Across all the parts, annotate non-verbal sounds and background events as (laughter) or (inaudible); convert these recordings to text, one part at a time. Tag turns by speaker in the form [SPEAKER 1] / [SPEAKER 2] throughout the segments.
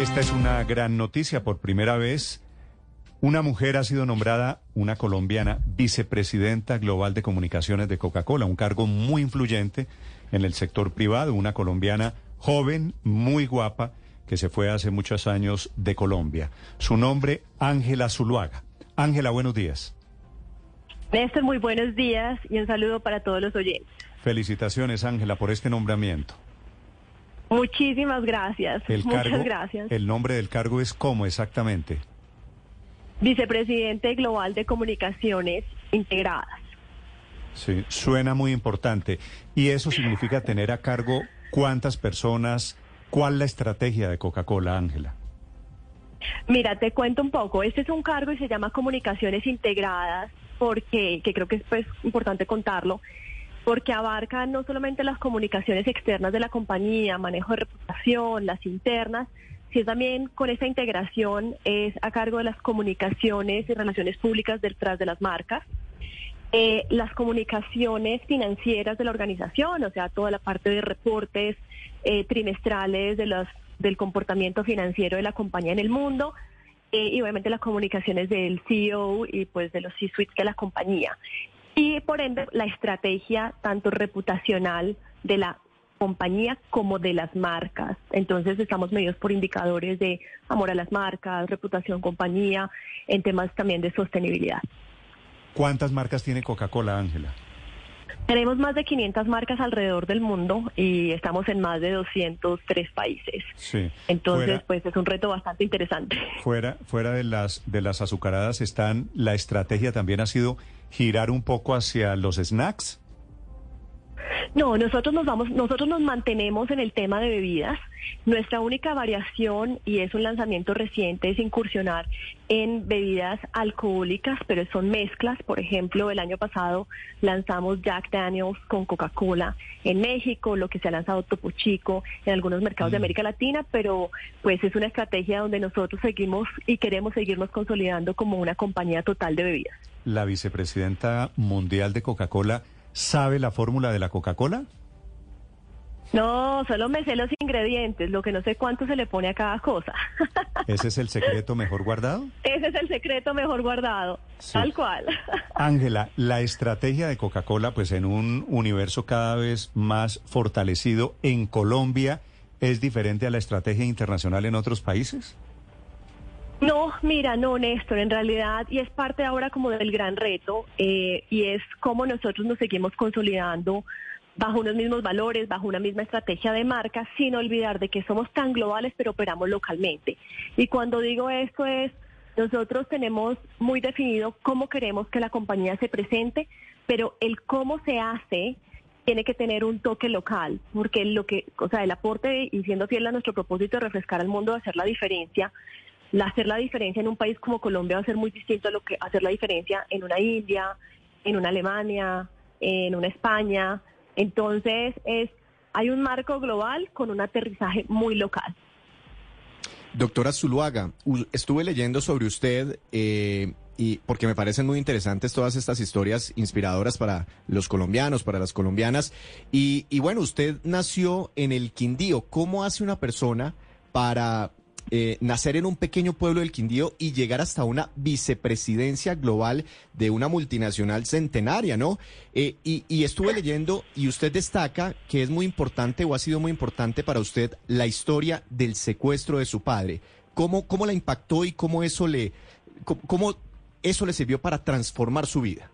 [SPEAKER 1] Esta es una gran noticia. Por primera vez, una mujer ha sido nombrada, una colombiana, vicepresidenta global de comunicaciones de Coca-Cola, un cargo muy influyente en el sector privado, una colombiana joven, muy guapa, que se fue hace muchos años de Colombia. Su nombre, Ángela Zuluaga. Ángela, buenos días.
[SPEAKER 2] Néstor, muy buenos días y un saludo para todos los oyentes.
[SPEAKER 1] Felicitaciones, Ángela, por este nombramiento.
[SPEAKER 2] Muchísimas gracias.
[SPEAKER 1] El
[SPEAKER 2] Muchas
[SPEAKER 1] cargo,
[SPEAKER 2] gracias.
[SPEAKER 1] El nombre del cargo es cómo exactamente.
[SPEAKER 2] Vicepresidente Global de Comunicaciones Integradas.
[SPEAKER 1] Sí, suena muy importante. Y eso significa tener a cargo cuántas personas, cuál la estrategia de Coca-Cola, Ángela.
[SPEAKER 2] Mira, te cuento un poco. Este es un cargo y se llama Comunicaciones Integradas porque, que creo que es pues, importante contarlo, porque abarca no solamente las comunicaciones externas de la compañía, manejo de reputación, las internas, sino también con esta integración es a cargo de las comunicaciones y relaciones públicas detrás de las marcas. Eh, las comunicaciones financieras de la organización, o sea, toda la parte de reportes eh, trimestrales de los, del comportamiento financiero de la compañía en el mundo, eh, y obviamente las comunicaciones del CEO y pues de los C-suites de la compañía. Y por ende la estrategia tanto reputacional de la compañía como de las marcas. Entonces estamos medidos por indicadores de amor a las marcas, reputación compañía, en temas también de sostenibilidad.
[SPEAKER 1] ¿Cuántas marcas tiene Coca-Cola, Ángela?
[SPEAKER 2] Tenemos más de 500 marcas alrededor del mundo y estamos en más de 203 países.
[SPEAKER 1] Sí.
[SPEAKER 2] Entonces,
[SPEAKER 1] Fuera-
[SPEAKER 2] pues es un reto bastante interesante.
[SPEAKER 1] Fuera, fuera de las de las azucaradas están, la estrategia también ha sido girar un poco hacia los snacks.
[SPEAKER 2] No, nosotros nos vamos, nosotros nos mantenemos en el tema de bebidas. Nuestra única variación y es un lanzamiento reciente es incursionar en bebidas alcohólicas, pero son mezclas. Por ejemplo, el año pasado lanzamos Jack Daniels con Coca-Cola en México, lo que se ha lanzado Topo Chico en algunos mercados de América Latina, pero pues es una estrategia donde nosotros seguimos y queremos seguirnos consolidando como una compañía total de bebidas.
[SPEAKER 1] La vicepresidenta mundial de Coca-Cola sabe la fórmula de la Coca-Cola.
[SPEAKER 2] No, solo me sé los ingredientes, lo que no sé cuánto se le pone a cada cosa. (laughs)
[SPEAKER 1] Ese es el secreto mejor guardado.
[SPEAKER 2] Ese es el secreto mejor guardado,
[SPEAKER 1] Sí.
[SPEAKER 2] tal cual. (laughs)
[SPEAKER 1] Ángela, la estrategia de Coca-Cola, pues en un universo cada vez más fortalecido en Colombia, ¿es diferente a la estrategia internacional en otros países?
[SPEAKER 2] No, mira, no, Néstor, en realidad, y es parte ahora como del gran reto, eh, y es cómo nosotros nos seguimos consolidando bajo unos mismos valores, bajo una misma estrategia de marca, sin olvidar de que somos tan globales, pero operamos localmente. Y cuando digo esto es, nosotros tenemos muy definido cómo queremos que la compañía se presente, pero el cómo se hace tiene que tener un toque local, porque lo que, o sea, el aporte y siendo fiel a nuestro propósito de refrescar al mundo, de hacer la diferencia, hacer la diferencia en un país como Colombia va a ser muy distinto a lo que hacer la diferencia en una India, en una Alemania, en una España. Entonces es hay un marco global con un aterrizaje muy local.
[SPEAKER 3] Doctora Zuluaga, estuve leyendo sobre usted eh, y porque me parecen muy interesantes todas estas historias inspiradoras para los colombianos, para las colombianas. Y, y bueno, usted nació en el Quindío. ¿Cómo hace una persona para eh, nacer en un pequeño pueblo del Quindío y llegar hasta una vicepresidencia global de una multinacional centenaria, ¿no? Eh, y, y estuve leyendo y usted destaca que es muy importante o ha sido muy importante para usted la historia del secuestro de su padre. ¿Cómo, cómo la impactó y cómo eso le, cómo, eso le sirvió para transformar su vida?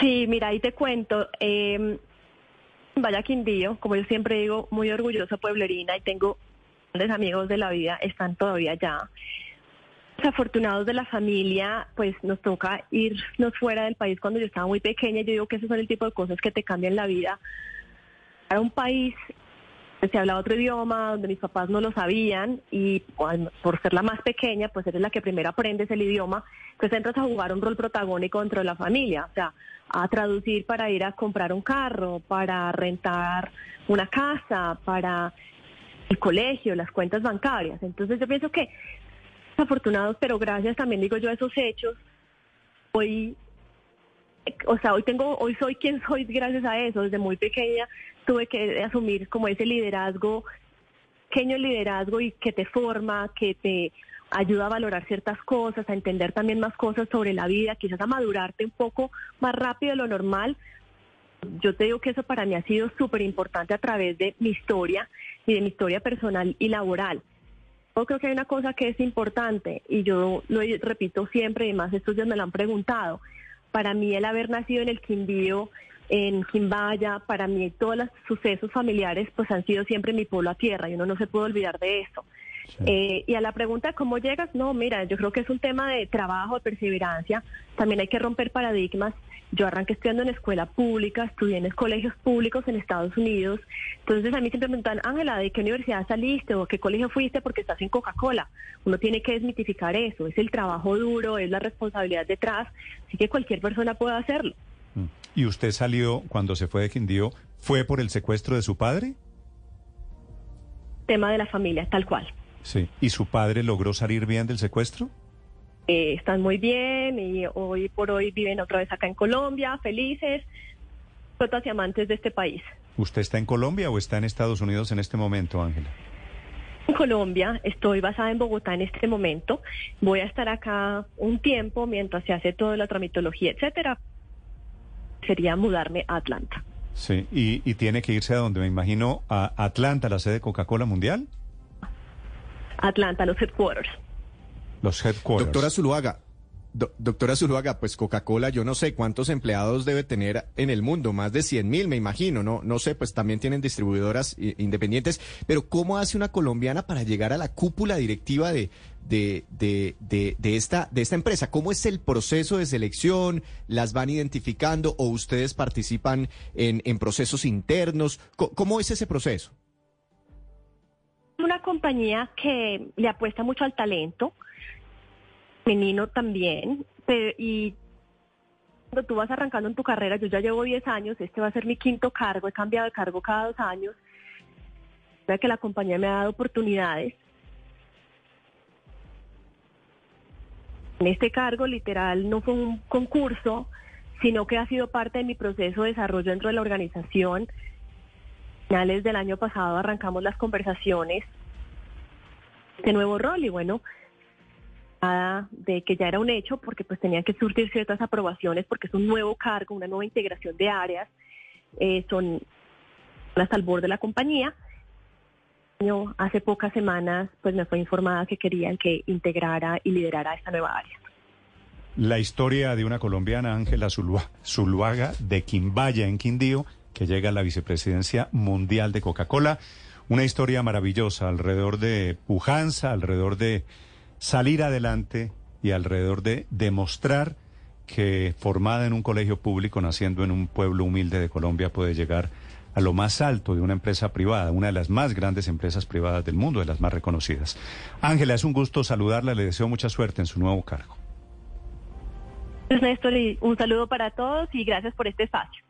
[SPEAKER 2] Sí, mira, ahí te cuento. Eh, vaya Quindío, como yo siempre digo, muy orgullosa pueblerina y tengo grandes amigos de la vida, están todavía allá. Desafortunados de la familia, pues nos toca irnos fuera del país cuando yo estaba muy pequeña. Yo digo que esos son el tipo de cosas que te cambian la vida. Para un país se hablaba otro idioma, donde mis papás no lo sabían y por ser la más pequeña, pues eres la que primero aprendes el idioma, pues entras a jugar un rol protagónico dentro de la familia, o sea, a traducir para ir a comprar un carro, para rentar una casa, para el colegio, las cuentas bancarias. Entonces yo pienso que afortunados, pero gracias también digo yo a esos hechos, hoy o sea, hoy tengo, hoy soy quien soy gracias a eso. Desde muy pequeña tuve que asumir como ese liderazgo, pequeño liderazgo y que te forma, que te ayuda a valorar ciertas cosas, a entender también más cosas sobre la vida, quizás a madurarte un poco más rápido de lo normal. Yo te digo que eso para mí ha sido súper importante a través de mi historia y de mi historia personal y laboral. Yo creo que hay una cosa que es importante y yo lo repito siempre y más estos días me lo han preguntado para mí el haber nacido en el Quindío, en Quimbaya, para mí todos los sucesos familiares pues han sido siempre mi pueblo a tierra y uno no se puede olvidar de eso. Eh, y a la pregunta cómo llegas, no, mira, yo creo que es un tema de trabajo, de perseverancia, también hay que romper paradigmas yo arranqué estudiando en escuela pública, estudié en colegios públicos en Estados Unidos. Entonces a mí siempre me preguntan, Ángela, ¿de qué universidad saliste o qué colegio fuiste porque estás en Coca-Cola? Uno tiene que desmitificar eso, es el trabajo duro, es la responsabilidad detrás, así que cualquier persona puede hacerlo.
[SPEAKER 1] Mm. ¿Y usted salió cuando se fue de Quindío, fue por el secuestro de su padre?
[SPEAKER 2] Tema de la familia, tal cual.
[SPEAKER 1] Sí. ¿Y su padre logró salir bien del secuestro?
[SPEAKER 2] Eh, están muy bien y hoy por hoy viven otra vez acá en Colombia, felices, todos y amantes de este país.
[SPEAKER 1] ¿Usted está en Colombia o está en Estados Unidos en este momento, Ángela?
[SPEAKER 2] En Colombia, estoy basada en Bogotá en este momento. Voy a estar acá un tiempo mientras se hace toda la tramitología, etcétera. Sería mudarme a Atlanta.
[SPEAKER 1] Sí, y, y tiene que irse a donde me imagino, a Atlanta, la sede de Coca-Cola Mundial.
[SPEAKER 2] Atlanta, los headquarters.
[SPEAKER 1] Los headquarters.
[SPEAKER 3] Doctora Zuluaga, doctora Zuluaga, pues Coca-Cola, yo no sé cuántos empleados debe tener en el mundo, más de 100 mil, me imagino, ¿no? No sé, pues también tienen distribuidoras independientes, pero ¿cómo hace una colombiana para llegar a la cúpula directiva de, de, de, de, esta, de esta empresa? ¿Cómo es el proceso de selección? ¿Las van identificando o ustedes participan en, en procesos internos? ¿Cómo es ese proceso?
[SPEAKER 2] Compañía que le apuesta mucho al talento, femenino también, y cuando tú vas arrancando en tu carrera, yo ya llevo 10 años, este va a ser mi quinto cargo, he cambiado de cargo cada dos años, ya que la compañía me ha dado oportunidades. En este cargo, literal, no fue un concurso, sino que ha sido parte de mi proceso de desarrollo dentro de la organización. Finales del año pasado arrancamos las conversaciones de nuevo rol y bueno, de que ya era un hecho porque pues tenían que surtir ciertas aprobaciones porque es un nuevo cargo, una nueva integración de áreas, eh, son las al borde de la compañía. Hace pocas semanas pues me fue informada que querían que integrara y liderara esta nueva área.
[SPEAKER 1] La historia de una colombiana, Ángela Zuluaga, de Quimbaya en Quindío, que llega a la vicepresidencia mundial de Coca-Cola. Una historia maravillosa alrededor de pujanza, alrededor de salir adelante y alrededor de demostrar que formada en un colegio público, naciendo en un pueblo humilde de Colombia, puede llegar a lo más alto de una empresa privada, una de las más grandes empresas privadas del mundo, de las más reconocidas. Ángela, es un gusto saludarla, le deseo mucha suerte en su nuevo cargo.
[SPEAKER 2] Néstor, un saludo para todos y gracias por este espacio.